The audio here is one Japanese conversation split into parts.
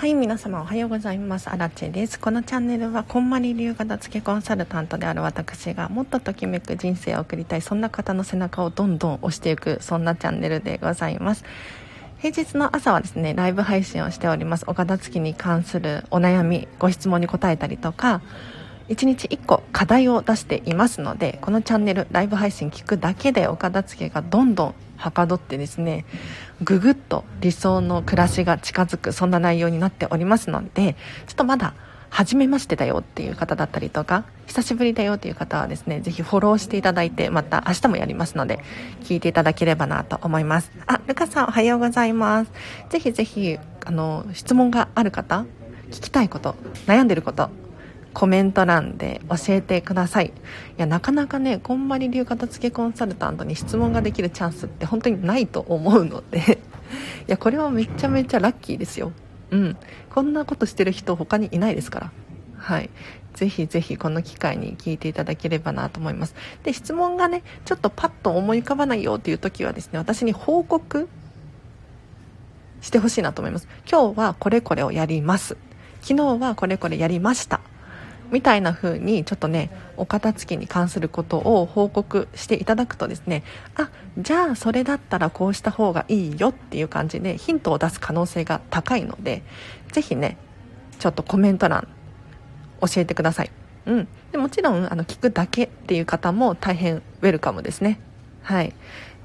はい皆様おはようございます。アラチェです。このチャンネルはこんまり流片付けコンサルタントである私がもっとときめく人生を送りたいそんな方の背中をどんどん押していくそんなチャンネルでございます。平日の朝はですねライブ配信をしております。お片付けに関するお悩みご質問に答えたりとか1日1個課題を出していますのでこのチャンネルライブ配信聞くだけでお片付けがどんどんはかどってですねぐぐっと理想の暮らしが近づくそんな内容になっておりますのでちょっとまだ初めましてだよっていう方だったりとか久しぶりだよっていう方はですねぜひフォローしていただいてまた明日もやりますので聞いていただければなと思います。あルカさんおはようございます。ぜひぜひあの質問がある方聞きたいこと悩んでることコメント欄で教えてください。いやなかなかねこんまり流片付けコンサルタントに質問ができるチャンスって本当にないと思うので。いやこれはめちゃめちゃラッキーですよ。うん。こんなことしてる人他にいないですから。はい。ぜひぜひこの機会に聞いていただければなと思います。で質問がねちょっとパッと思い浮かばないよっていう時はですね私に報告してほしいなと思います。今日はこれこれをやります。昨日はこれこれやりました。みたいな風にちょっとねお片付けに関することを報告していただくとですねあじゃあそれだったらこうした方がいいよっていう感じでヒントを出す可能性が高いので是非ねちょっとコメント欄教えてください、うん、でもちろんあの聞くだけっていう方も大変ウェルカムですね。はい。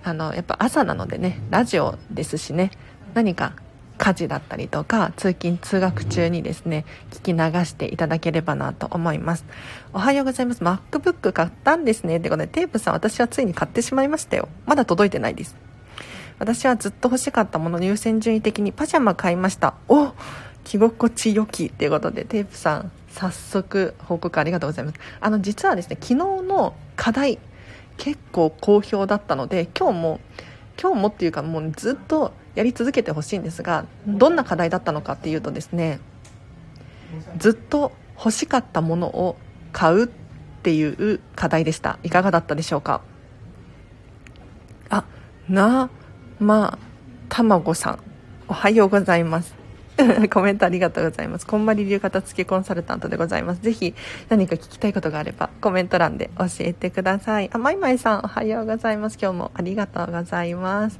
あのやっぱ朝なのでねラジオですしね何か家事だったりとか通勤通学中にですね聞き流していただければなと思います。おはようございます。MacBook 買ったんですね。ってことでテープさん私はついに買ってしまいましたよ。まだ届いてないです。私はずっと欲しかったものの優先順位的にパジャマ買いました。お着心地良き。っていうことでテープさん早速報告ありがとうございます。あの実はですね昨日の課題結構好評だったので今日も今日もっていうかもうずっとやり続けてほしいんですがどんな課題だったのかっていうとですねずっと欲しかったものを買うっていう課題でした。いかがだったでしょうか？あなまたまごさん。おはようございます。コメントありがとうございます。こんまり流片付けコンサルタントでございます。ぜひ何か聞きたいことがあればコメント欄で教えてください。あ、まいまいさんおはようございます。今日もありがとうございます。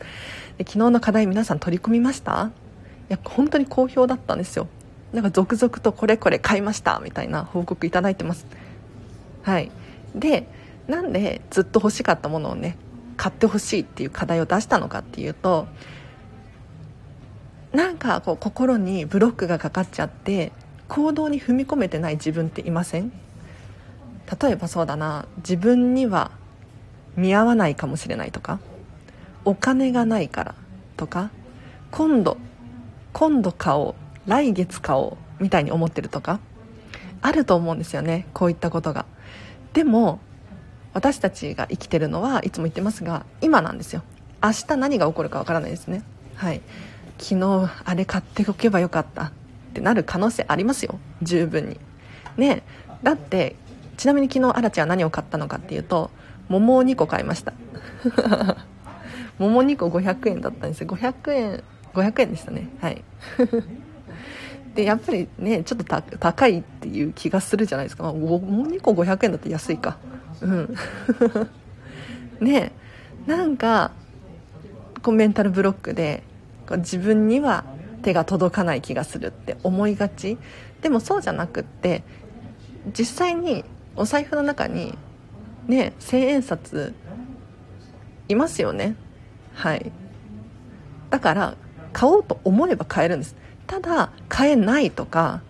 で昨日の課題皆さん取り組みました？いや、本当に好評だったんですよ。なんか続々とこれこれ買いましたみたいな報告いただいてます。はい。で、なんでずっと欲しかったものをね、買ってほしいっていう課題を出したのかっていうと、なんかこう心にブロックがかかっちゃって行動に踏み込めてない自分っていません？例えばそうだな。自分には見合わないかもしれないとか。お金がないからとか。今度今度買おう。来月買おうみたいに思ってるとか。あると思うんですよね。こういったことが。でも私たちが生きてるのはいつも言ってますが今なんですよ。明日何が起こるかわからないですね。はい。昨日あれ買っておけばよかったってなる可能性ありますよ。十分に。ねだってちなみに昨日アラチは何を買ったのかっていうと桃を2個買いました。桃2個500円だったんですよ。500円500円でしたね。はい。でやっぱりねちょっと高いっていう気がするじゃないですか、まあ、桃2個500円だって安いか。うん。ねなんかこうメンタルブロックで自分には手が届かない気がするって思いがち。でもそうじゃなくって実際にお財布の中にね千円札いますよね。はい。だから買おうと思えば買えるんです。ただ買えないとか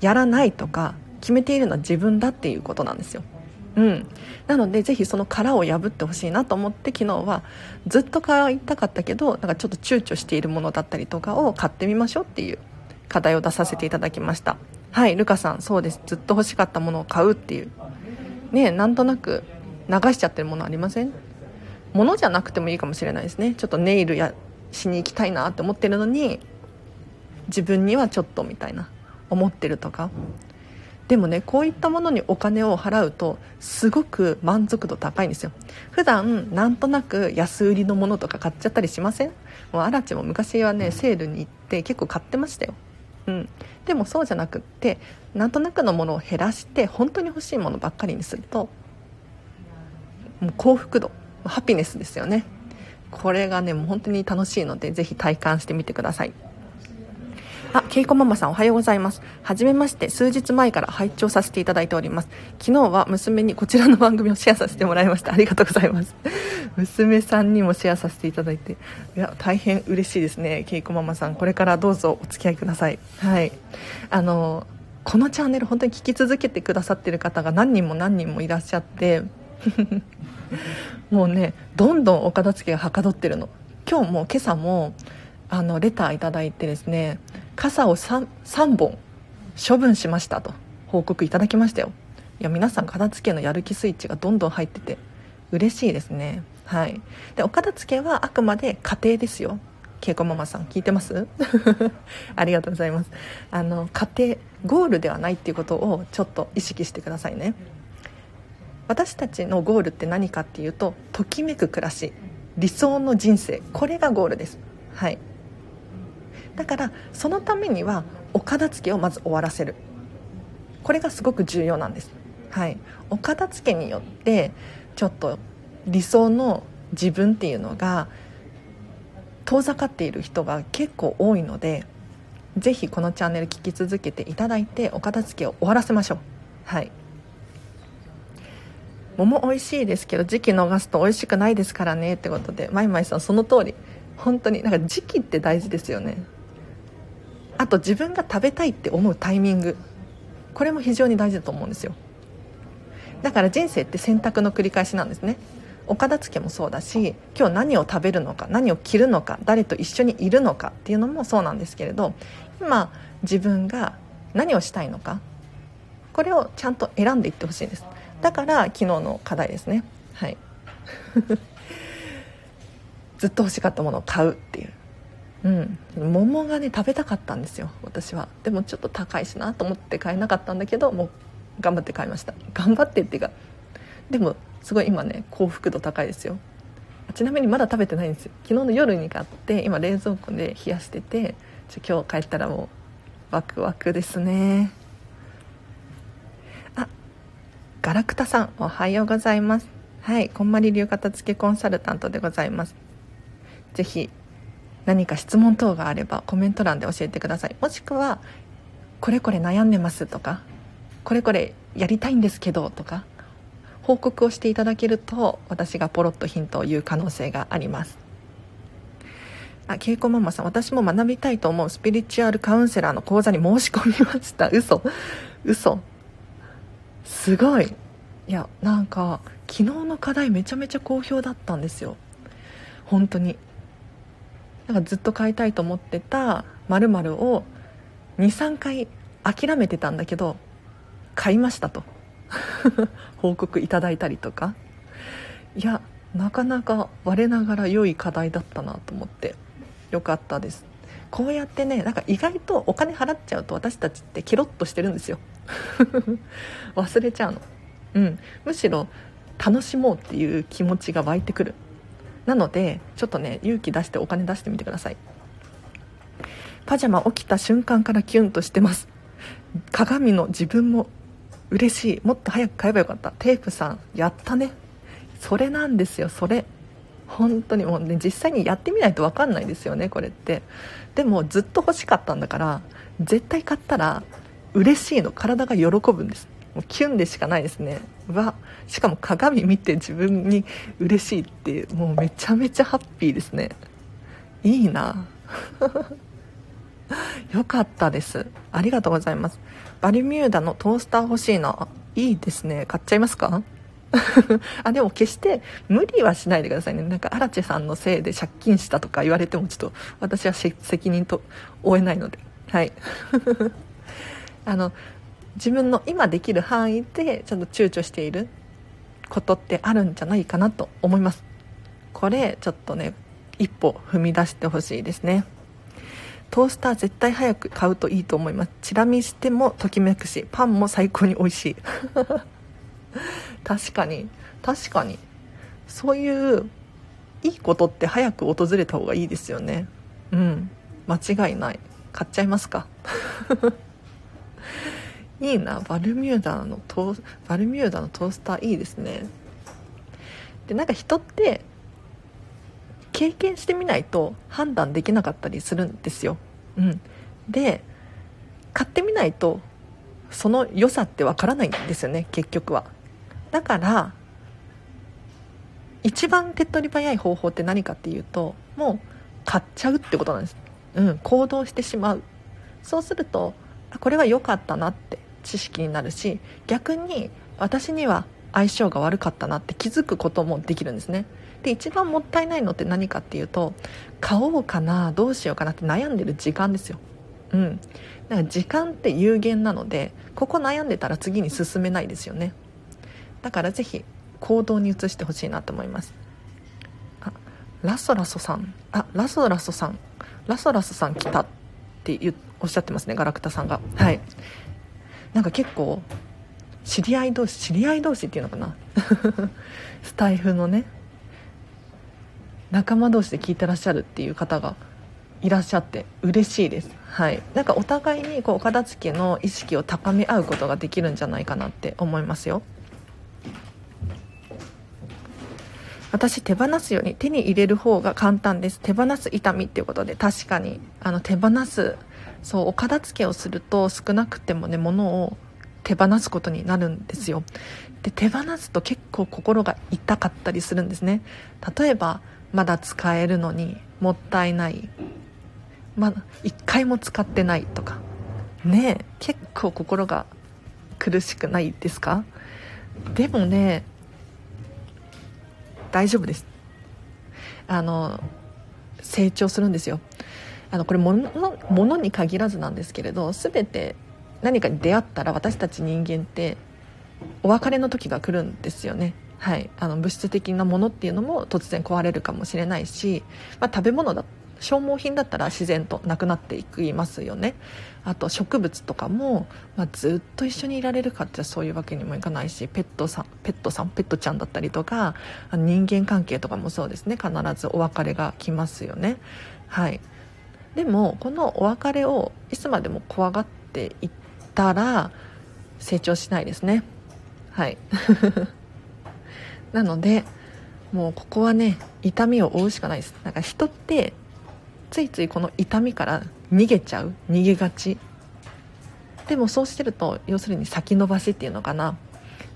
やらないとか決めているのは自分だっていうことなんですよ。うん、なのでぜひその殻を破ってほしいなと思って昨日はずっと買いたかったけどなんかちょっと躊躇しているものだったりとかを買ってみましょうっていう課題を出させていただきました。はいルカさんそうです。ずっと欲しかったものを買うっていう。ねなんとなく流しちゃってるものありません？物じゃなくてもいいかもしれないですね。ちょっとネイルやしに行きたいなって思ってるのに自分にはちょっとみたいな思ってるとか。でもねこういったものにお金を払うとすごく満足度高いんですよ。普段なんとなく安売りのものとか買っちゃったりしません？もうアラチも昔はねセールに行って結構買ってましたよ。うん、でもそうじゃなくってなんとなくのものを減らして本当に欲しいものばっかりにするともう幸福度ハピネスですよね。これがねもう本当に楽しいのでぜひ体感してみてくださいあ、ケイコママさんおはようございます。はじめまして、数日前から拝聴させていただいております。昨日は娘にこちらの番組をシェアさせてもらいました。ありがとうございます。娘さんにもシェアさせていただいて、いや、大変嬉しいですね。ケイコママさん、これからどうぞお付き合いください。はい。あの、このチャンネル本当に聞き続けてくださってる方が何人も何人もいらっしゃって、もうね、どんどんお片付けがはかどってるの。今日も今朝も、あのレターいただいてですね傘を 3, 3本処分しましたと報告いただきましたよ。いや皆さん片付けのやる気スイッチがどんどん入ってて嬉しいですね。はい。でお片付けはあくまで家庭ですよ。恵子ママさん聞いてます？ありがとうございます。あの家庭ゴールではないっていうことをちょっと意識してくださいね。私たちのゴールって何かっていうとときめく暮らし。理想の人生。これがゴールです。はい。だからそのためにはお片付けをまず終わらせる。これがすごく重要なんです。はい。お片付けによってちょっと理想の自分っていうのが遠ざかっている人が結構多いのでぜひこのチャンネル聞き続けていただいてお片付けを終わらせましょう。はい。桃美味しいですけど時期逃すと美味しくないですからねってことでまいまいさんその通り。本当になんか時期って大事ですよね。あと自分が食べたいって思うタイミング。これも非常に大事だと思うんですよ。だから人生って選択の繰り返しなんですね。お片付けもそうだし今日何を食べるのか何を着るのか誰と一緒にいるのかっていうのもそうなんですけれど今自分が何をしたいのかこれをちゃんと選んでいってほしいんです。だから昨日の課題ですね。はい。ずっと欲しかったものを買うっていう。うん。桃がね食べたかったんですよ私は。でもちょっと高いしなと思って買えなかったんだけどもう頑張って買いました。頑張ってっていうかでもすごい今ね幸福度高いですよ。ちなみにまだ食べてないんですよ。昨日の夜に買って今冷蔵庫で冷やしててちょ今日帰ったらもうワクワクですね。あガラクタさんおはようございます。はいこんまり流片付けコンサルタントでございます。ぜひ何か質問等があればコメント欄で教えてくださいもしくはこれこれ悩んでますとかこれこれやりたいんですけどとか報告をしていただけると私がポロッとヒントを言う可能性がありますあ、ケイコママさん、私も学びたいと思うスピリチュアルカウンセラーの講座に申し込みました。嘘。嘘。すごい。いや、なんか、昨日の課題めちゃめちゃ好評だったんですよ。本当に。なんかずっと買いたいと思ってた〇〇を23回諦めてたんだけど買いましたと。報告いただいたりとか。いやなかなか我ながら良い課題だったなと思って。よかったです。こうやってねなんか意外とお金払っちゃうと私たちってケロッとしてるんですよ。忘れちゃうの。うん。むしろ楽しもうっていう気持ちが湧いてくる。なのでちょっとね勇気出してお金出してみてください。パジャマ起きた瞬間からキュンとしてます。鏡の自分も嬉しい。もっと早く買えばよかった。テープさんやったね。それなんですよ。それ。本当にもうね実際にやってみないと分かんないですよねこれって。でもずっと欲しかったんだから絶対買ったら嬉しいの。体が喜ぶんです。もうキュンでしかないですね。わしかも鏡見て自分に嬉しいっていうもうめちゃめちゃハッピーですね。いいな。よかったです。ありがとうございます。バルミューダのトースター欲しいないいですね。買っちゃいますか？あでも決して無理はしないでくださいね。なんかアラチェさんのせいで借金したとか言われてもちょっと私は責任と負えないので。はい。あの自分の今できる範囲でちょっと躊躇していることってあるんじゃないかなと思います。これちょっとね一歩踏み出してほしいですね。トースター絶対早く買うといいと思います。チラ見してもときめくしパンも最高に美味しい。確かに。確かに。そういういいことって早く訪れた方がいいですよね。うん。間違いない。買っちゃいますか。いいな。バルミューダのトーバルミューダのトースターいいですね。でなんか人って経験してみないと判断できなかったりするんですよ、うん、で買ってみないとその良さってわからないんですよね結局は。だから一番手っ取り早い方法って何かっていうともう買っちゃうってことなんです、うん、行動してしまう。そうするとこれは良かったなって。知識になるし逆に私には相性が悪かったなって気づくこともできるんですね。で一番もったいないのって何かっていうと買おうかなどうしようかなって悩んでる時間ですよ。うん。だから時間って有限なのでここ悩んでたら次に進めないですよね。だからぜひ行動に移してほしいなと思います。あラソラソさん。あラソラソさん。ラソラソさん来たっておっしゃってますねガラクタさんが。はい。なんか結構知り合い同士知り合い同士っていうのかな？スタイフのね仲間同士で聞いてらっしゃるっていう方がいらっしゃって嬉しいです。はい。なんかお互いにこうお片付けの意識を高め合うことができるんじゃないかなって思いますよ。私手放すより手に入れる方が簡単です。手放す痛みっていうことで確かにあの手放すそうお片付けをすると少なくてもね物を手放すことになるんですよ。で手放すと結構心が痛かったりするんですね。例えばまだ使えるのにもったいない。まだ1回も使ってないとか。ね結構心が苦しくないですか？でもね大丈夫です。あの成長するんですよ。あのこれ物物に限らずなんですけれど全て何かに出会ったら私たち人間ってお別れの時が来るんですよね。はい、あの物質的なものっていうのも突然壊れるかもしれないし、まあ、食べ物だ消耗品だったら自然となくなっていきますよね。あと植物とかも、まあ、ずっと一緒にいられるかってそういうわけにもいかないしペットさんペットさんペットちゃんだったりとか人間関係とかもそうですね。必ずお別れが来ますよね。はい。でもこのお別れをいつまでも怖がっていったら成長しないですね。はい。なのでもうここはね痛みを負うしかないです。なんか人ってついついこの痛みから逃げちゃう。逃げがち。でもそうしてると要するに先延ばしっていうのかな。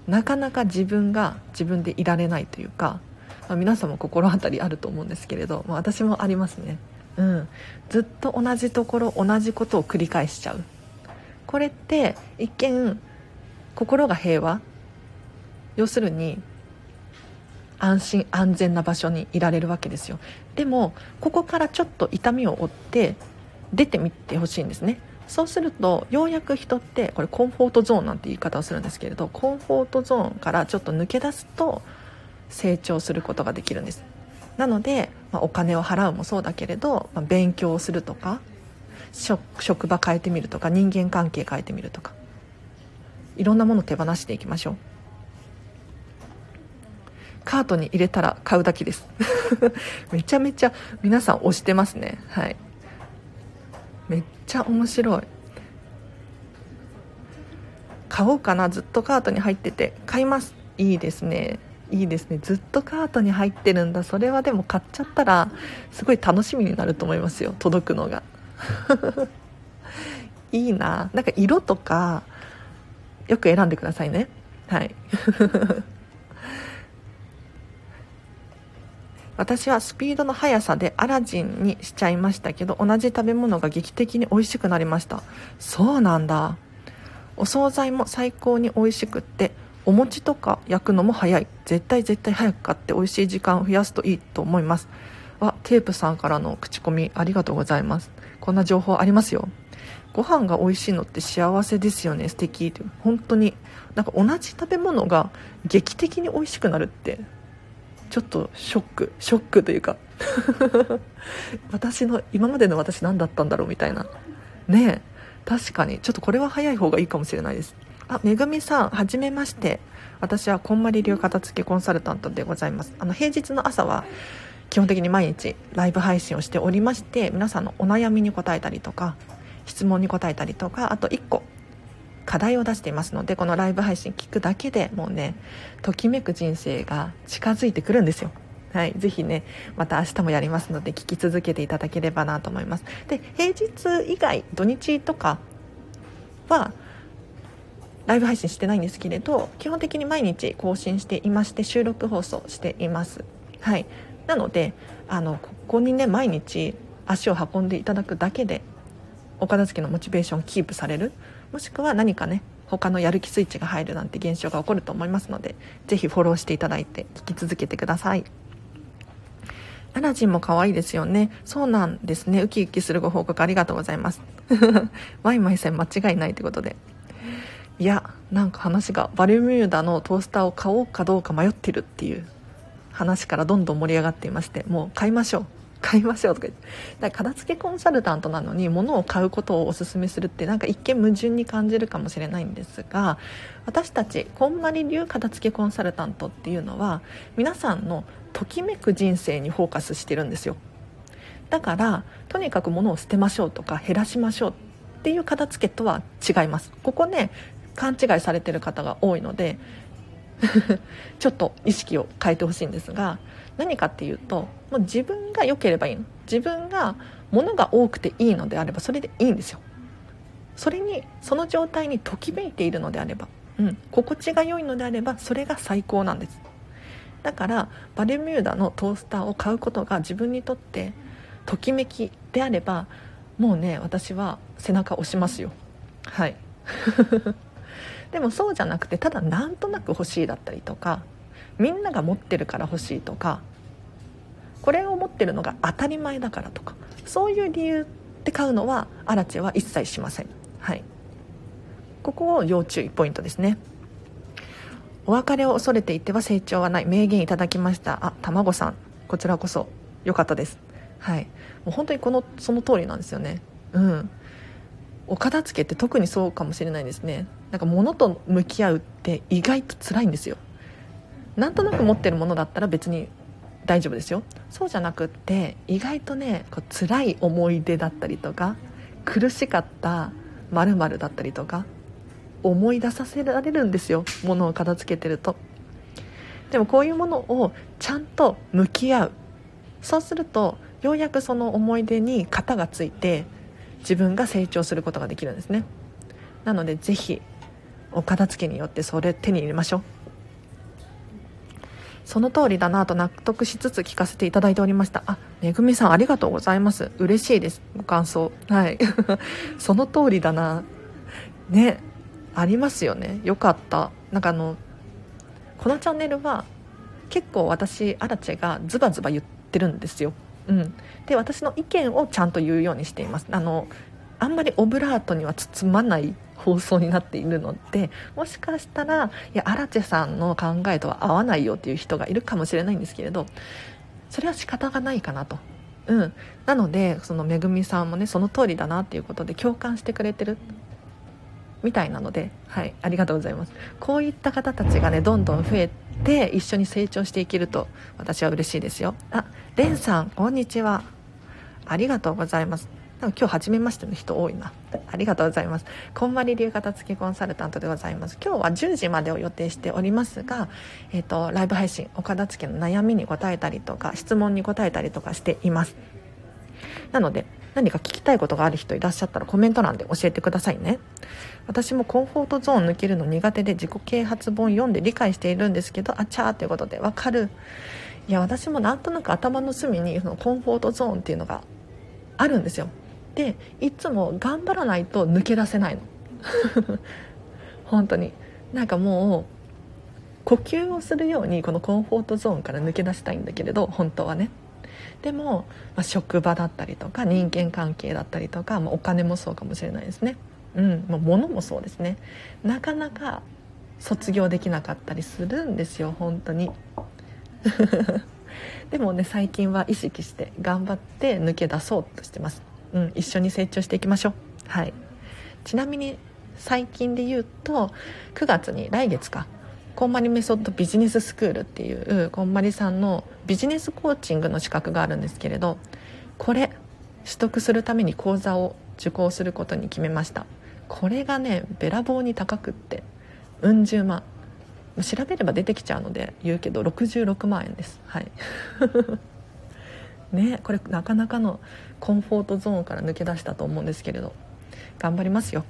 なかなか自分が自分でいられないというか、まあ、皆さんも心当たりあると思うんですけれど、まあ、私もありますね。うん。ずっと同じところ同じことを繰り返しちゃう。これって一見心が平和。要するに安心安全な場所にいられるわけですよ。でもここからちょっと痛みを負って出てみてほしいんですね。そうするとようやく人ってこれコンフォートゾーンなんて言い方をするんですけれどコンフォートゾーンからちょっと抜け出すと成長することができるんです。なので、まあ、お金を払うもそうだけれど、まあ、勉強するとか職場変えてみるとか人間関係変えてみるとかいろんなもの手放していきましょう。カートに入れたら買うだけです。めちゃめちゃ皆さん押してますね。はい。めっちゃ面白い。買おうかな。ずっとカートに入ってて。買います。いいですね。いいですね。ずっとカートに入ってるんだ。それはでも買っちゃったらすごい楽しみになると思いますよ。届くのが。いいな。なんか色とかよく選んでくださいね。はい。私はスピードの速さでアラジンにしちゃいましたけど同じ食べ物が劇的に美味しくなりました。そうなんだ。お惣菜も最高に美味しくってお餅とか焼くのも早い。絶対絶対早く買って美味しい時間を増やすといいと思います。わテープさんからの口コミありがとうございます。こんな情報ありますよ。ご飯が美味しいのって幸せですよね。素敵って。本当になんか同じ食べ物が劇的に美味しくなるって。ちょっとショック。ショックというか。私の今までの私何だったんだろうみたいな。ねえ。確かに。ちょっとこれは早い方がいいかもしれないです。あめぐみさんはじめまして。私はこんまり流片付けコンサルタントでございます。あの平日の朝は基本的に毎日ライブ配信をしておりまして皆さんのお悩みに答えたりとか質問に答えたりとかあと1個課題を出していますのでこのライブ配信聞くだけでもうねときめく人生が近づいてくるんですよ。はい、ぜひねまた明日もやりますので聞き続けていただければなと思います。で平日以外土日とかはライブ配信してないんですけれど基本的に毎日更新していまして収録放送しています。はい。なのであのここにね毎日足を運んでいただくだけでお片付けのモチベーションキープされる。もしくは何かね他のやる気スイッチが入るなんて現象が起こると思いますのでぜひフォローしていただいて聞き続けてください。アラジンも可愛いですよね。そうなんですね。ウキウキするご報告ありがとうございます。ワイマイさん間違いないということで。いやなんか話がバルミューダのトースターを買おうかどうか迷ってるっていう話からどんどん盛り上がっていましてもう買いましょう。買いましょうとか言って。だから片付けコンサルタントなのに物を買うことをおすすめするってなんか一見矛盾に感じるかもしれないんですが私たちこんまり流片付けコンサルタントっていうのは皆さんのときめく人生にフォーカスしてるんですよ。だからとにかく物を捨てましょうとか減らしましょうっていう片付けとは違います。ここね勘違いされてる方が多いので ちょっと意識を変えてほしいんですが何かっていうともう自分が良ければいいの。自分が物が多くていいのであればそれでいいんですよ。それにその状態にときめいているのであれば、うん、心地が良いのであればそれが最高なんです。だからバルミューダのトースターを買うことが自分にとってときめきであればもうね私は背中押しますよ。はい。でもそうじゃなくてただなんとなく欲しいだったりとかみんなが持ってるから欲しいとかこれを持ってるのが当たり前だからとかそういう理由で買うのはアラチェは一切しません。はい。ここを要注意ポイントですね。お別れを恐れていては成長はない。名言いただきました。あ卵さん。こちらこそ。良かったです。はい。もう本当にこのその通りなんですよね。うん。お片付けって特にそうかもしれないですね。なんか物と向き合うって意外と辛いんですよ。なんとなく持ってるものだったら別に大丈夫ですよ。そうじゃなくって意外とねこう辛い思い出だったりとか苦しかった〇〇だったりとか思い出させられるんですよ。物を片付けてると。でもこういうものをちゃんと向き合う。そうするとようやくその思い出に型がついて自分が成長することができるんですね。なのでぜひお片付けによってそれ手に入れましょう。その通りだなと納得しつつ聞かせていただいておりました。あめぐみさんありがとうございます。嬉しいです。ご感想。はい。その通りだな。ね。ありますよね。よかった。なんかあのこのチャンネルは結構私アラチェがズバズバ言ってるんですよ。うん、で私の意見をちゃんと言うようにしています。あのあんまりオブラートには包まない放送になっているのでもしかしたらいやアラチェさんの考えとは合わないよっていう人がいるかもしれないんですけれどそれは仕方がないかなと。うん、なのでそのめぐみさんもねその通りだなっていうことで共感してくれてるみたいなので、はい、ありがとうございます。こういった方たちがね、どんどん増えて、一緒に成長していけると、私は嬉しいですよ。あ、レンさん、こんにちは。ありがとうございます。今日初めましての人多いな。ありがとうございます。こんまり流片付きコンサルタントでございます。今日は10時までを予定しておりますが、えっ、ー、と、ライブ配信、お片付けの悩みに答えたりとか、質問に答えたりとかしています。なので、何か聞きたいことがある人いらっしゃったらコメント欄で教えてくださいね私もコンフォートゾーン抜けるの苦手で自己啓発本読んで理解しているんですけどあちゃーということでわかるいや私もなんとなく頭の隅にそのコンフォートゾーンっていうのがあるんですよでいつも頑張らないと抜け出せないの。本当に。なんかもう呼吸をするようにこのコンフォートゾーンから抜け出したいんだけれど本当はね。でも、まあ、職場だったりとか人間関係だったりとか、まあ、お金もそうかもしれないですね、うん。まあ、物もそうですね。なかなか卒業できなかったりするんですよ本当に。でもね最近は意識して頑張って抜け出そうとしてます、うん、一緒に成長していきましょう。はい。ちなみに最近で言うと9月に来月か。こんまりメソッドビジネススクールっていうこんまりさんのビジネスコーチングの資格があるんですけれどこれ取得するために講座を受講することに決めました。これがねべらぼうに高くってうん十万。調べれば出てきちゃうので言うけど66万円です。はい。ねこれなかなかのコンフォートゾーンから抜け出したと思うんですけれど頑張りますよ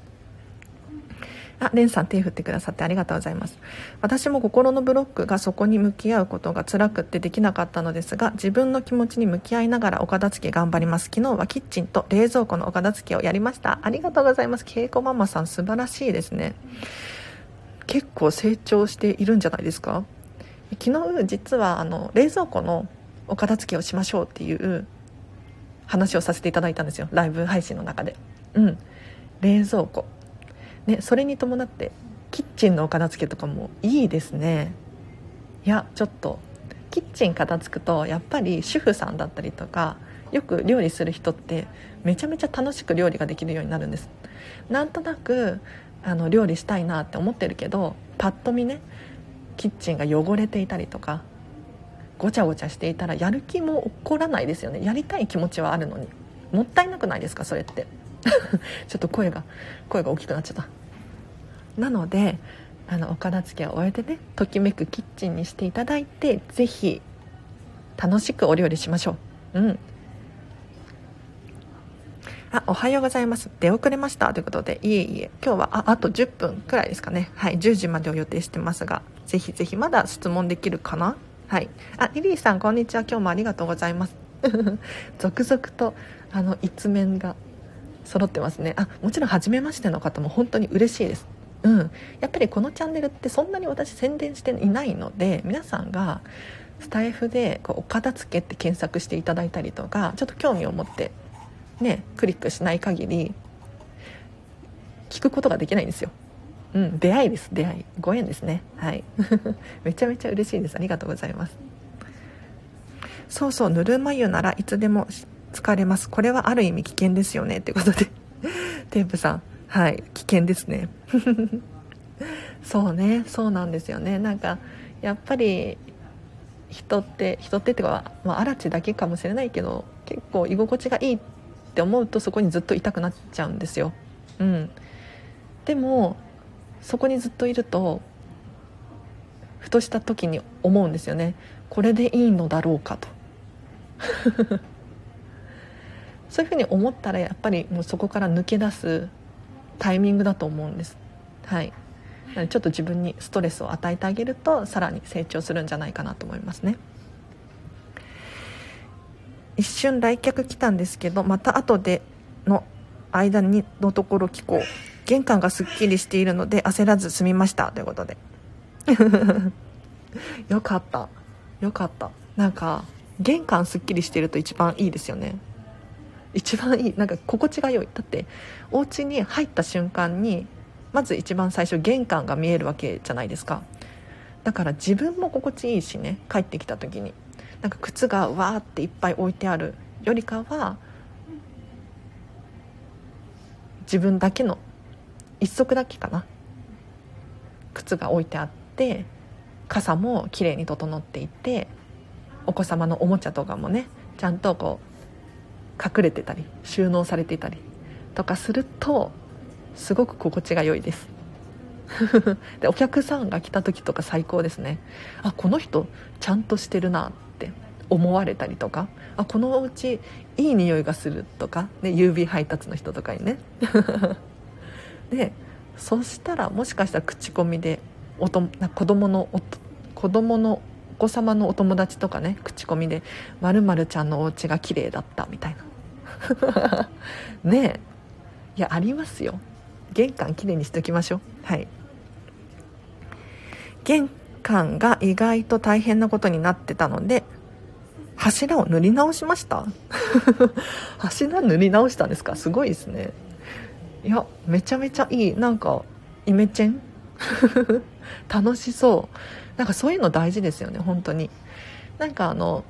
あ、レンさん手振ってくださってありがとうございます。私も心のブロックがそこに向き合うことが辛くってできなかったのですが、自分の気持ちに向き合いながらお片付け頑張ります。昨日はキッチンと冷蔵庫のお片付けをやりました。ありがとうございます。けいこママさん素晴らしいですね。結構成長しているんじゃないですか？昨日実はあの冷蔵庫のお片付けをしましょうっていう話をさせていただいたんですよ。ライブ配信の中で。うん。冷蔵庫。ね、それに伴ってキッチンのお片付けとかもいいですね。いやちょっとキッチン片付くとやっぱり主婦さんだったりとかよく料理する人ってめちゃめちゃ楽しく料理ができるようになるんです。なんとなくあの料理したいなって思ってるけどパッと見ねキッチンが汚れていたりとかごちゃごちゃしていたらやる気も起こらないですよね。やりたい気持ちはあるのに。もったいなくないですかそれって。ちょっと声が声が大きくなっちゃった。なのであのお片付けを終えてねときめくキッチンにしていただいて是非楽しくお料理しましょう。うん。あ、おはようございます。出遅れました。ということで、いえいえ、今日は、あ、あと10分くらいですかね。はい、10時までを予定してますが、ぜひぜひ、まだ質問できるかな？はい。あ、リリーさん、こんにちは。今日もありがとうございます。続々と、あの、一面が揃ってますねあもちろん初めましての方も本当に嬉しいですうんやっぱりこのチャンネルってそんなに私宣伝していないので皆さんがスタイフでこうお片付けって検索していただいたりとかちょっと興味を持ってねクリックしない限り聞くことができないんですようん、出会いです出会いご縁ですねはい めちゃめちゃ嬉しいですありがとうございますそうそうぬるま湯ならいつでも疲れます。これはある意味危険ですよね。ってことで、テープさん、はい、危険ですね。そうね、そうなんですよね。なんか、やっぱり、人って、人ってっていうか、まあ、アラチだけかもしれないけど、結構居心地がいいって思うとそこにずっといたくなっちゃうんですよ。うん。でも、そこにずっといると、ふとした時に思うんですよね。これでいいのだろうかと。そういうふうに思ったらやっぱりもうそこから抜け出すタイミングだと思うんですはいちょっと自分にストレスを与えてあげるとさらに成長するんじゃないかなと思いますね一瞬来客来たんですけどまた後での間にのところ聞こう玄関がすっきりしているので焦らず済みました。ということで。よかった。よかった。なんか玄関すっきりしてると一番いいですよね。一番いい。なんか心地が良い。だってお家に入った瞬間にまず一番最初玄関が見えるわけじゃないですか。だから自分も心地いいしね。帰ってきた時に。なんか靴がわーっていっぱい置いてあるよりかは自分だけの一足だけかな。靴が置いてあって傘も綺麗に整っていてお子様のおもちゃとかもねちゃんとこう隠れてたり収納されていたりとかするとすごく心地が良いです。でお客さんが来た時とか最高ですね。あこの人ちゃんとしてるなって思われたりとかあこのお家いい匂いがするとか、ね、郵便配達の人とかにね。でそしたらもしかしたら口コミでおと子供の子供のお子様のお友達とかね口コミで「まるちゃんのお家が綺麗だった」みたいな。ねえ。いやありますよ。玄関きれいにしておきましょう。はい。玄関が意外と大変なことになってたので柱を塗り直しました。柱塗り直したんですか？すごいですね。いやめちゃめちゃいい。なんかイメチェン？楽しそう。なんかそういうの大事ですよね本当に。なんかあの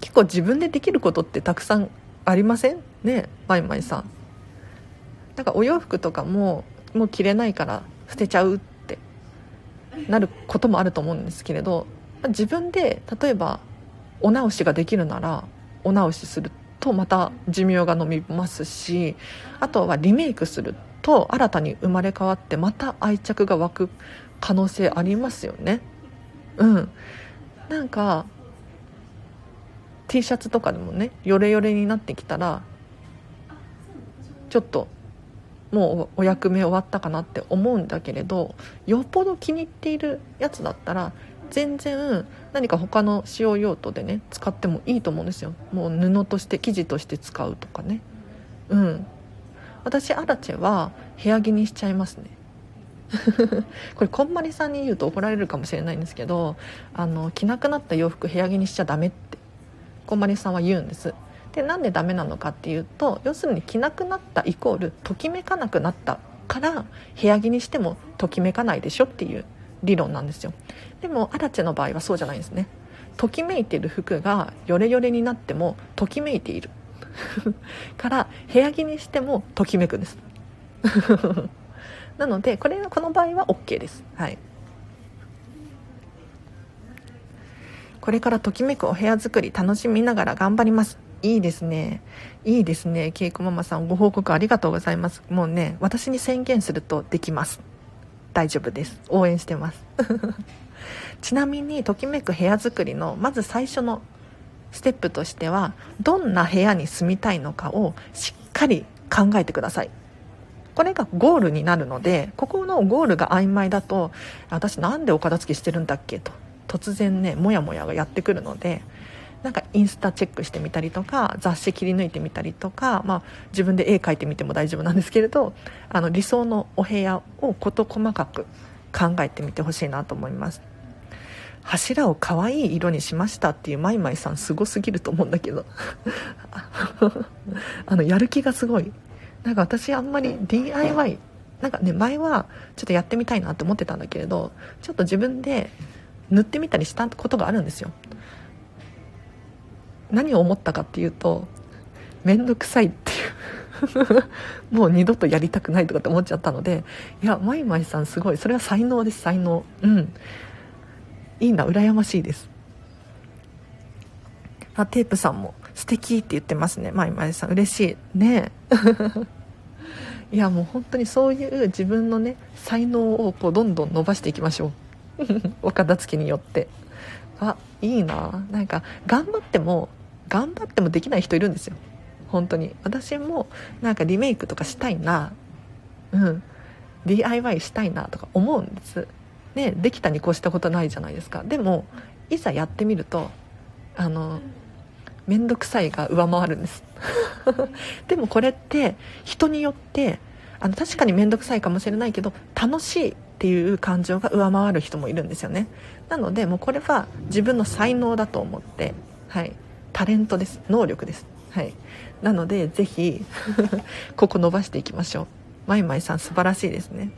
結構自分でできることってたくさんありません？ねマイマイさん。なんかお洋服とかももう着れないから捨てちゃうってなることもあると思うんですけれど自分で例えばお直しができるならお直しする。とまた寿命が延びますしあとはリメイクすると新たに生まれ変わってまた愛着が湧く可能性ありますよね。うん。なんか T シャツとかでもねヨレヨレになってきたらちょっともうお役目終わったかなって思うんだけれどよっぽど気に入っているやつだったら全然何か他の使用用途でね使ってもいいと思うんですよ。もう布として生地として使うとかね。うん。私アラチェは部屋着にしちゃいますね。これこんまりさんに言うと怒られるかもしれないんですけどあの着なくなった洋服部屋着にしちゃダメって。こんまりさんは言うんです。でなんでダメなのかっていうと要するに着なくなったイコールときめかなくなったから部屋着にしてもときめかないでしょっていう。理論なんですよ。でもアラチェの場合はそうじゃないんですね。ときめいている服がヨレヨレになってもときめいている。から部屋着にしてもときめくんです。なのでこれこの場合は OK です。はい。これからときめくお部屋作り楽しみながら頑張ります。いいですね。いいですね。ケイコママさんご報告ありがとうございます。もうね私に宣言するとできます。大丈夫です。応援してます。ちなみにときめく部屋作りのまず最初のステップとしてはどんな部屋に住みたいのかをしっかり考えてください。これがゴールになるのでここのゴールが曖昧だと私なんでお片付けしてるんだっけと突然ねモヤモヤがやってくるのでなんかインスタチェックしてみたりとか雑誌切り抜いてみたりとか、まあ、自分で絵描いてみても大丈夫なんですけれどあの理想のお部屋を事細かく考えてみてほしいなと思います。柱を可愛い色にしましたっていうマイマイさんすごすぎると思うんだけど。あのやる気がすごい。なんか私あんまり DIY なんかね前はちょっとやってみたいなと思ってたんだけれどちょっと自分で塗ってみたりしたことがあるんですよ。何を思ったかっていうと面倒くさいっていう。もう二度とやりたくないとかって思っちゃったのでいやマイマイさんすごい。それは才能です。才能。うん。いいな羨ましいです。あテープさんも。素敵って言ってますね。マイマイさん。嬉しい。ね。いやもう本当にそういう自分のね才能をこうどんどん伸ばしていきましょう。お片付けによって。あいいな。なんか頑張っても頑張ってもできない人いるんですよ。本当に。私もなんかリメイクとかしたいな。うん。DIY したいなとか思うんです。ねできたに越したことないじゃないですか。でもいざやってみるとあの面倒くさいが上回るんです。でもこれって人によってあの確かに面倒くさいかもしれないけど楽しいっていう感情が上回る人もいるんですよね。なのでもうこれは自分の才能だと思ってはい。タレントです。能力です。はい。なのでぜひ ここ伸ばしていきましょう。マイマイさん素晴らしいですね。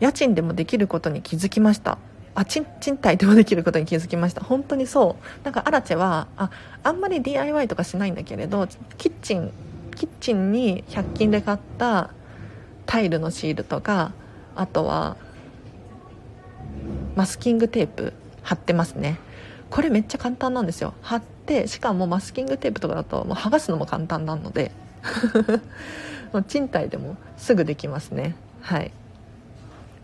家賃でもできることに気づきました。あ賃賃貸でもできることに気づきました。本当にそう。なんかアラチェはああんまり DIY とかしないんだけれどキッチンキッチンに100均で買ったタイルのシールとかあとはマスキングテープ貼ってますね。これめっちゃ簡単なんですよ。貼ってしかもマスキングテープとかだともう剥がすのも簡単なので。もう賃貸でもすぐできますね。はい。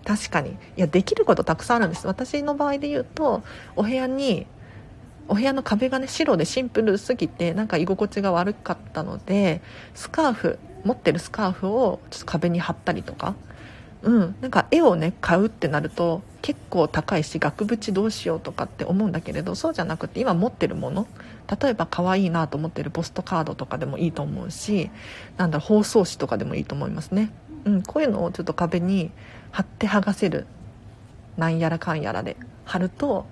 確かに。いやできることたくさんあるんです。私の場合で言うとお部屋にお部屋の壁がね白でシンプルすぎてなんか居心地が悪かったのでスカーフ持ってるスカーフをちょっと壁に貼ったりとかうん。なんか絵をね買うってなると結構高いし額縁どうしようとかって思うんだけれどそうじゃなくて今持ってるもの例えば可愛いなと思ってるポストカードとかでもいいと思うしなんだ包装紙とかでもいいと思いますね、うん、こういうのをちょっと壁に貼って剥がせるなんやらかんやらで貼ると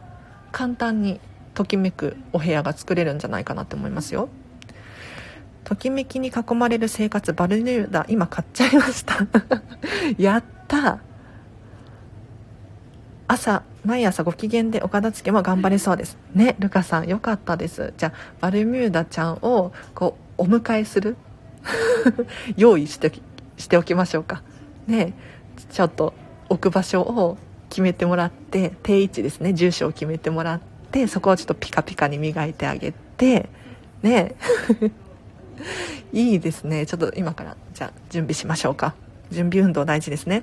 簡単にときめくお部屋が作れるんじゃないかなって思いますよ。ときめきに囲まれる生活バルミューダ今買っちゃいました。やった。朝毎朝ご機嫌でお片付けも頑張れそうです。ねルカさんよかったです。じゃあバルミューダちゃんをこうお迎えする？用意してしておきましょうか。ねちょっと置く場所を決めてもらって定位置ですね住所を決めてもらってそこをちょっとピカピカに磨いてあげてね。いいですね。ちょっと今からじゃあ準備しましょうか。準備運動大事ですね。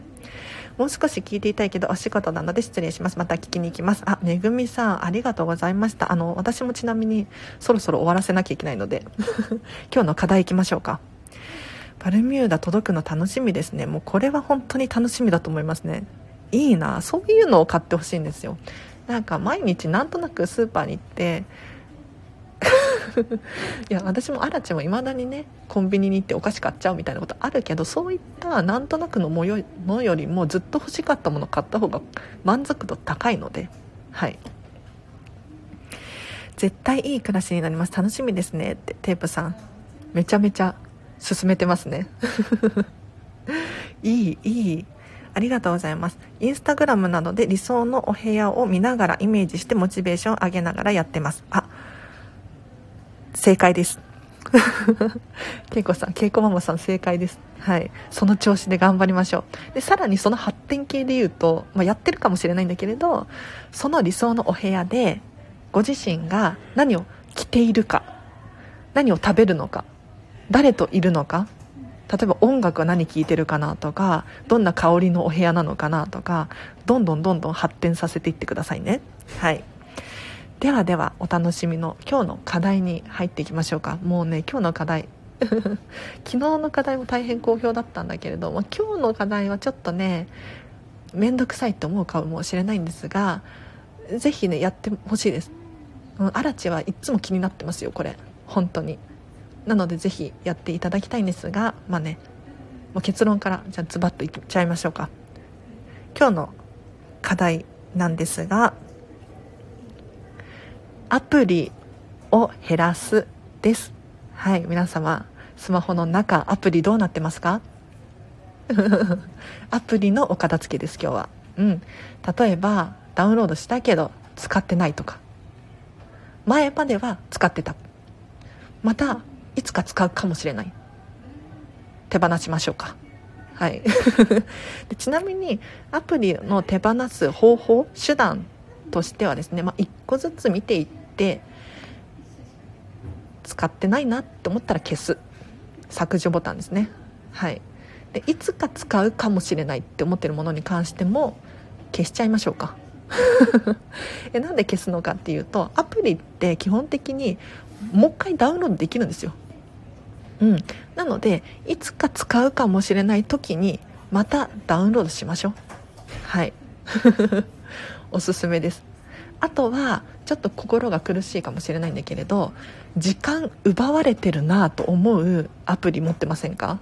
もう少し聞いていたいけどお仕事なので失礼します。また聞きに行きます。あめぐみさんありがとうございました。あの私もちなみにそろそろ終わらせなきゃいけないので 今日の課題いきましょうか。バルミューダ届くの楽しみですね。もうこれは本当に楽しみだと思いますね。いいな。そういうのを買ってほしいんですよ。なんか毎日なんとなくスーパーに行っていや私もアラチもいまだにねコンビニに行ってお菓子買っちゃうみたいなことあるけどそういったなんとなくのものよりもずっと欲しかったもの買った方が満足度高いのではい。絶対いい暮らしになります。楽しみですねってテープさん。めちゃめちゃ進めてますね。いいいい。ありがとうございます。インスタグラムなどで理想のお部屋を見ながらイメージしてモチベーションを上げながらやってます。あ正解です。けいこさん、けいこママさん正解です。はい。その調子で頑張りましょう。で、さらにその発展系で言うと、まあ、やってるかもしれないんだけれど、その理想のお部屋で、ご自身が何を着ているか、何を食べるのか、誰といるのか、例えば音楽は何聴いてるかなとか、どんな香りのお部屋なのかなとか、どんどんどんどん発展させていってくださいね。はい。ではではお楽しみの今日の課題に入っていきましょうか。もうね今日の課題 昨日の課題も大変好評だったんだけれども今日の課題はちょっとね面倒くさいって思うかもしれないんですが是非ねやってほしいです。アラチはいつも気になってますよこれ。本当に。なので是非やっていただきたいんですがまあねもう結論からじゃあズバッといっちゃいましょうか。今日の課題なんですがアプリを減らすです。はい皆様スマホの中アプリどうなってますか？アプリのお片付けです今日は。うん。例えばダウンロードしたけど使ってないとか。前までは使ってた。またいつか使うかもしれない。手放しましょうか。はい。でちなみにアプリの手放す方法手段としてはですね、まあ、1個ずつ見ていって使ってないなって思ったら消す削除ボタンですね。はい。でいつか使うかもしれないって思ってるものに関しても消しちゃいましょうか。えなんで消すのかっていうとアプリって基本的にもう一回ダウンロードできるんですよ。うん、なのでいつか使うかもしれない時にまたダウンロードしましょう。はい。おすすめです。あとはちょっと心が苦しいかもしれないんだけれど時間奪われてるなと思うアプリ持ってませんか？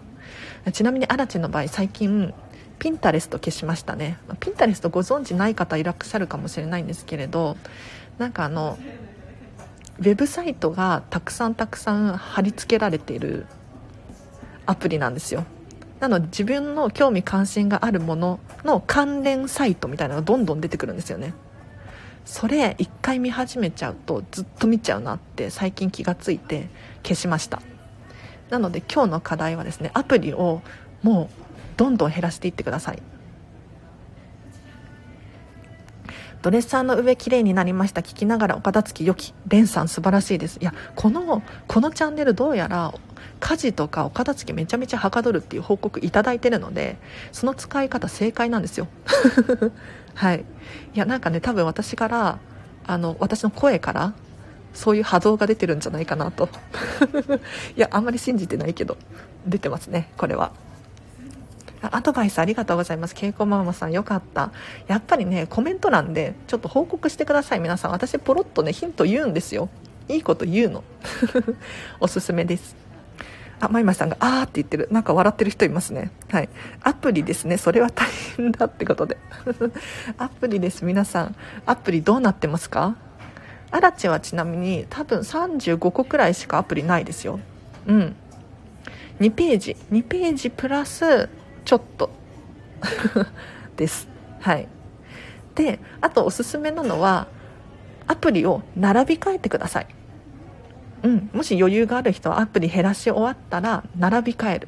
ちなみにアラチの場合最近ピンタレスト消しましたね。ピンタレストご存知ない方いらっしゃるかもしれないんですけれどなんかあのウェブサイトがたくさんたくさん貼り付けられているアプリなんですよ。なので自分の興味関心があるものの関連サイトみたいなのがどんどん出てくるんですよね。それ一回見始めちゃうとずっと見ちゃうなって最近気がついて消しました。なので今日の課題はですねアプリをもうどんどん減らしていってください。ドレッサーの上綺麗になりました。聞きながらお片付き良き。レンさん素晴らしいです。いやこのこのチャンネルどうやら家事とかお片付けめちゃめちゃはかどるっていう報告いただいてるのでその使い方正解なんですよ はいいやなんかね多分私からあの私の声からそういう波動が出てるんじゃないかなと いやあんまり信じてないけど出てますねこれはアドバイスありがとうございます。ケイコママさんよかった。やっぱりね、コメント欄でちょっと報告してください。皆さん。私ポロッとね、ヒント言うんですよ。いいこと言うの。おすすめです。あ、まいまさんが、あーって言ってる。なんか笑ってる人いますね。はい。アプリですね。それは大変だってことで。アプリです。皆さん。アプリどうなってますか？アラチはちなみに多分35個くらいしかアプリないですよ。うん。2ページ。2ページプラス、ちょっと。です。はい。で、あとおすすめなのは、アプリを並び替えてください。うん、もし余裕がある人はアプリ減らし終わったら並び替える。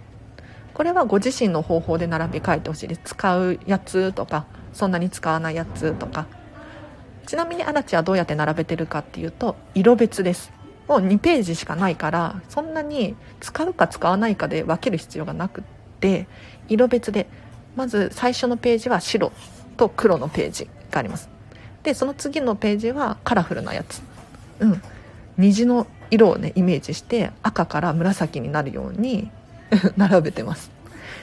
これはご自身の方法で並び替えてほしいです。使うやつとかそんなに使わないやつとか。ちなみにアラチはどうやって並べてるかっていうと色別です。もう2ページしかないからそんなに使うか使わないかで分ける必要がなくって色別でまず最初のページは白と黒のページがあります。でその次のページはカラフルなやつ。うん。虹の色をねイメージして赤から紫になるように 並べてます。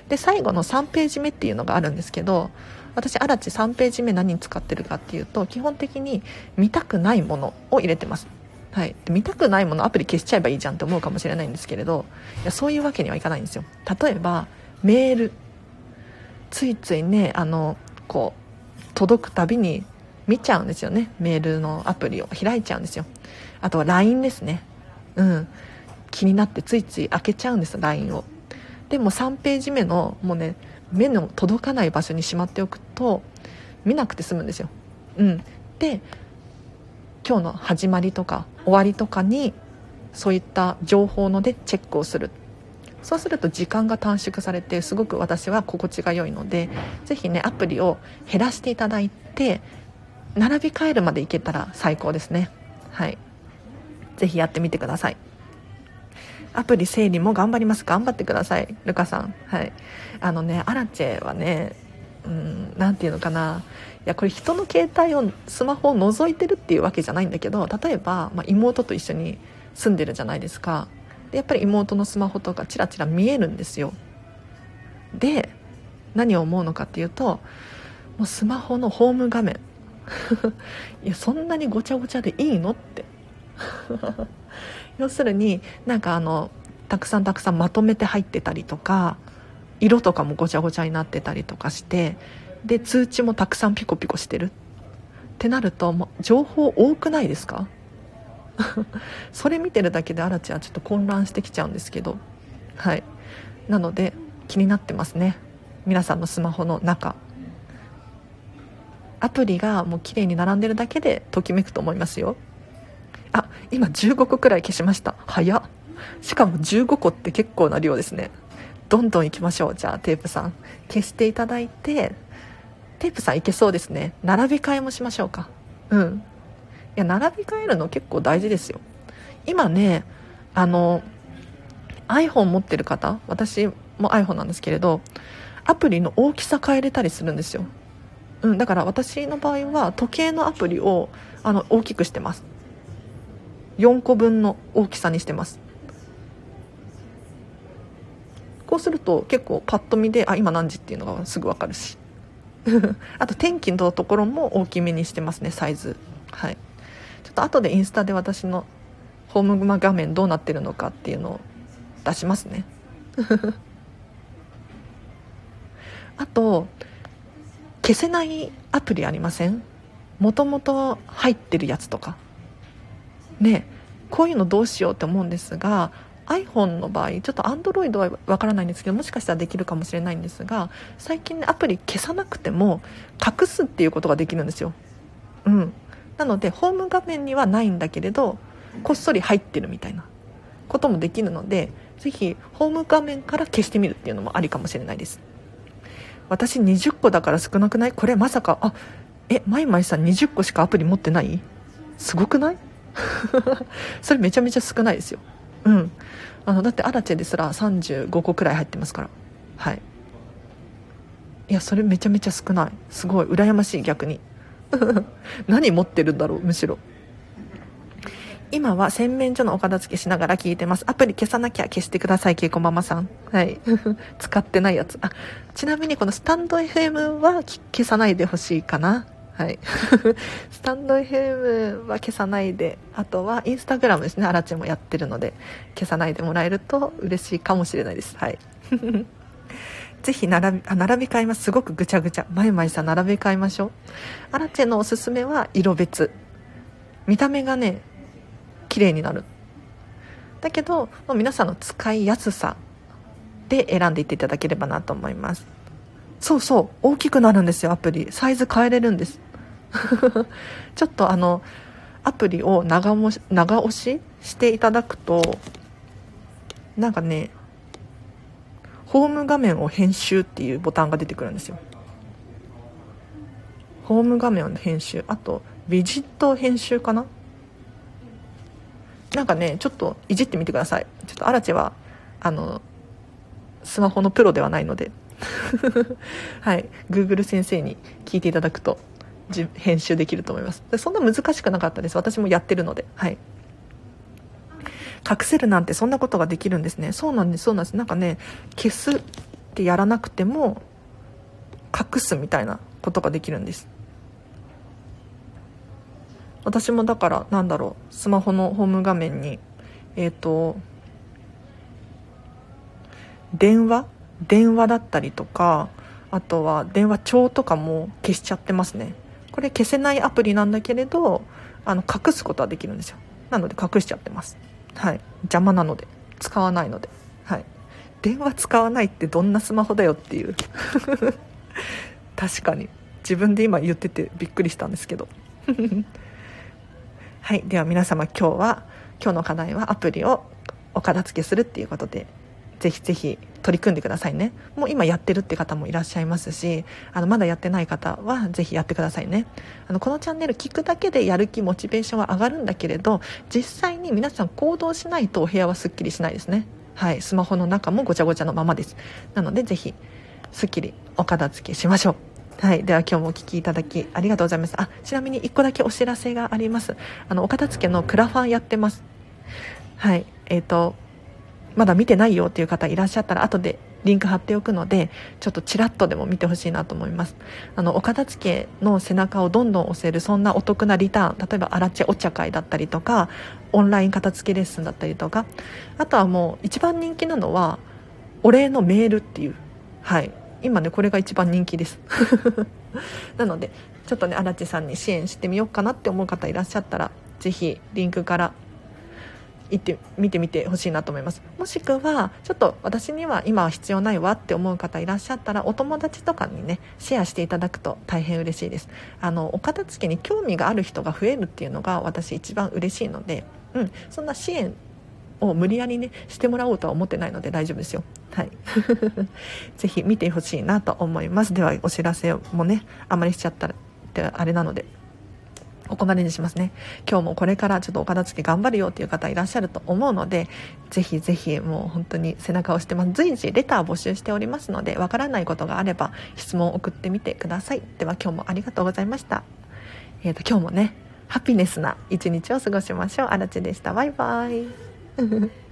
で最後の3ページ目っていうのがあるんですけど私アラチ3ページ目何に使ってるかっていうと基本的に見たくないものを入れてます。はい、見たくないものアプリ消しちゃえばいいじゃんって思うかもしれないんですけれどいやそういうわけにはいかないんですよ。例えばメール。ついついねあのこう届くたびに見ちゃうんですよね。メールのアプリを開いちゃうんですよ。あとは LINE ですね。うん。気になってついつい開けちゃうんです LINE を。でも3ページ目のもうね目の届かない場所にしまっておくと見なくて済むんですよ。うん。で今日の始まりとか終わりとかにそういった情報のでチェックをする。そうすると時間が短縮されてすごく私は心地が良いので是非ねアプリを減らしていただいて並び替えるまでいけたら最高ですね。はい。是非やってみてください。アプリ整理も頑張ります。頑張ってくださいルカさん。はい。あのねアラチェはねうん何て言うのかな。いやこれ人の携帯をスマホを覗いてるっていうわけじゃないんだけど例えば、まあ、妹と一緒に住んでるじゃないですか。でやっぱり妹のスマホとかチラチラ見えるんですよ。で何を思うのかっていうともうスマホのホーム画面。いやそんなにごちゃごちゃでいいのって。要するになんかあのたくさんたくさんまとめて入ってたりとか色とかもごちゃごちゃになってたりとかしてで通知もたくさんピコピコしてる。ってなると情報多くないですか？それ見てるだけでアラチはちょっと混乱してきちゃうんですけど。はい。なので気になってますね。皆さんのスマホの中。アプリがもう綺麗に並んでるだけでときめくと思いますよ。あ今15個くらい消しました。早っ。しかも15個って結構な量ですね。どんどん行きましょう。じゃあテープさん。消していただいてテープさんいけそうですね。並び替えもしましょうか。うん。いや並び替えるの結構大事ですよ。今ねあの iPhone 持ってる方私も iPhone なんですけれどアプリの大きさ変えれたりするんですよ、うん、だから私の場合は時計のアプリをあの大きくしてます。4個分の大きさにしてます。こうすると結構パッと見であ今何時っていうのがすぐ分かるし。あと天気のところも大きめにしてますねサイズ。はい。ちょっと後でインスタで私のホームグマ画面どうなってるのかっていうのを出しますね。あと消せないアプリありません？もともと入ってるやつとか。ねこういうのどうしようって思うんですが iPhone の場合ちょっと Android はわからないんですけどもしかしたらできるかもしれないんですが最近ねアプリ消さなくても隠すっていうことができるんですよ。うん。なのでホーム画面にはないんだけれどこっそり入ってるみたいなこともできるのでぜひホーム画面から消してみるっていうのもありかもしれないです。私20個だから少なくない？これまさかあえマイマイさん20個しかアプリ持ってない？すごくない？それめちゃめちゃ少ないですよ。うん。あのだってアラチェですら35個くらい入ってますから。はい。いやそれめちゃめちゃ少ない。すごい。羨ましい逆に。何持ってるんだろうむしろ。今は洗面所のお片付けしながら聞いてます。アプリ消さなきゃ消してくださいけいこママさん。はい。使ってないやつ。あちなみにこのスタンド FM は消さないでほしいかな。はい。スタンド FM は消さないで、あとはインスタグラムですね、アラチェもやってるので、消さないでもらえると嬉しいかもしれないです。はい。ぜひ並び、あ、並び替えます。すごくぐちゃぐちゃ。まいまいさん並び替えましょう。アラチェのおすすめは色別。見た目がね、綺麗になる。だけど、皆さんの使いやすさで選んでいっていただければなと思います。そうそう、大きくなるんですよ、アプリ。サイズ変えれるんです。ちょっとあのアプリを長も長押ししていただくとなんかねホーム画面を編集っていうボタンが出てくるんですよ。ホーム画面の編集あとビジット編集かな？なんかねちょっといじってみてください。ちょっとアラチェはあのスマホのプロではないので。はい。Google 先生に聞いていただくと。編集できると思います。そんな難しくなかったです。私もやってるので。はい。隠せるなんてそんなことができるんですね。そうなんです。そうなんです。なんかね消すってやらなくても隠すみたいなことができるんです。私もだからなんだろう。スマホのホーム画面にえっ、ー、と電話？電話だったりとかあとは電話帳とかも消しちゃってますね。これ消せないアプリなんだけれどあの隠すことはできるんですよ。なので隠しちゃってます。はい。邪魔なので。使わないので。はい。電話使わないってどんなスマホだよっていう。確かに。自分で今言っててびっくりしたんですけど。はい。では皆様今日は今日の課題はアプリをお片付けするっていうことでぜひぜひ取り組んでくださいねもう今やってるって方もいらっしゃいますしあのまだやってない方はぜひやってくださいねあのこのチャンネル聞くだけでやる気モチベーションは上がるんだけれど実際に皆さん行動しないとお部屋はすっきりしないですねはいスマホの中もごちゃごちゃのままですなのでぜひすっきりお片付けしましょうはい。では今日もお聴きいただきありがとうございます。あ、ちなみに1個だけお知らせがあります。あの、お片付けのクラファンやってます。はい。えっ、ー、と、まだ見てないよっていう方いらっしゃったら後でリンク貼っておくのでちょっとちらっとでも見てほしいなと思います。あのお片付けの背中をどんどん押せるそんなお得なリターン例えばアラチェお茶会だったりとかオンライン片付けレッスンだったりとかあとはもう一番人気なのはお礼のメールっていう。はい。今ねこれが一番人気です。なのでちょっとね荒地さんに支援してみようかなって思う方いらっしゃったら是非リンクから行って見てみてほしいなと思います。もしくはちょっと私には今は必要ないわって思う方いらっしゃったらお友達とかにねシェアしていただくと大変嬉しいです。あのお片付けに興味がある人が増えるっていうのが私一番嬉しいので、うん、そんな支援を無理やりねしてもらおうとは思ってないので大丈夫ですよ。はい。ぜひ見てほしいなと思います。ではお知らせもねあまりしちゃったらってあれなので。お困りにしますね。今日もこれからちょっとお片付け頑張るよっていう方いらっしゃると思うのでぜひぜひもう本当に背中を押してます随時レター募集しておりますのでわからないことがあれば質問を送ってみてください。では今日もありがとうございました。えーと、今日もねハピネスな一日を過ごしましょう。あらちでした。バイバイ。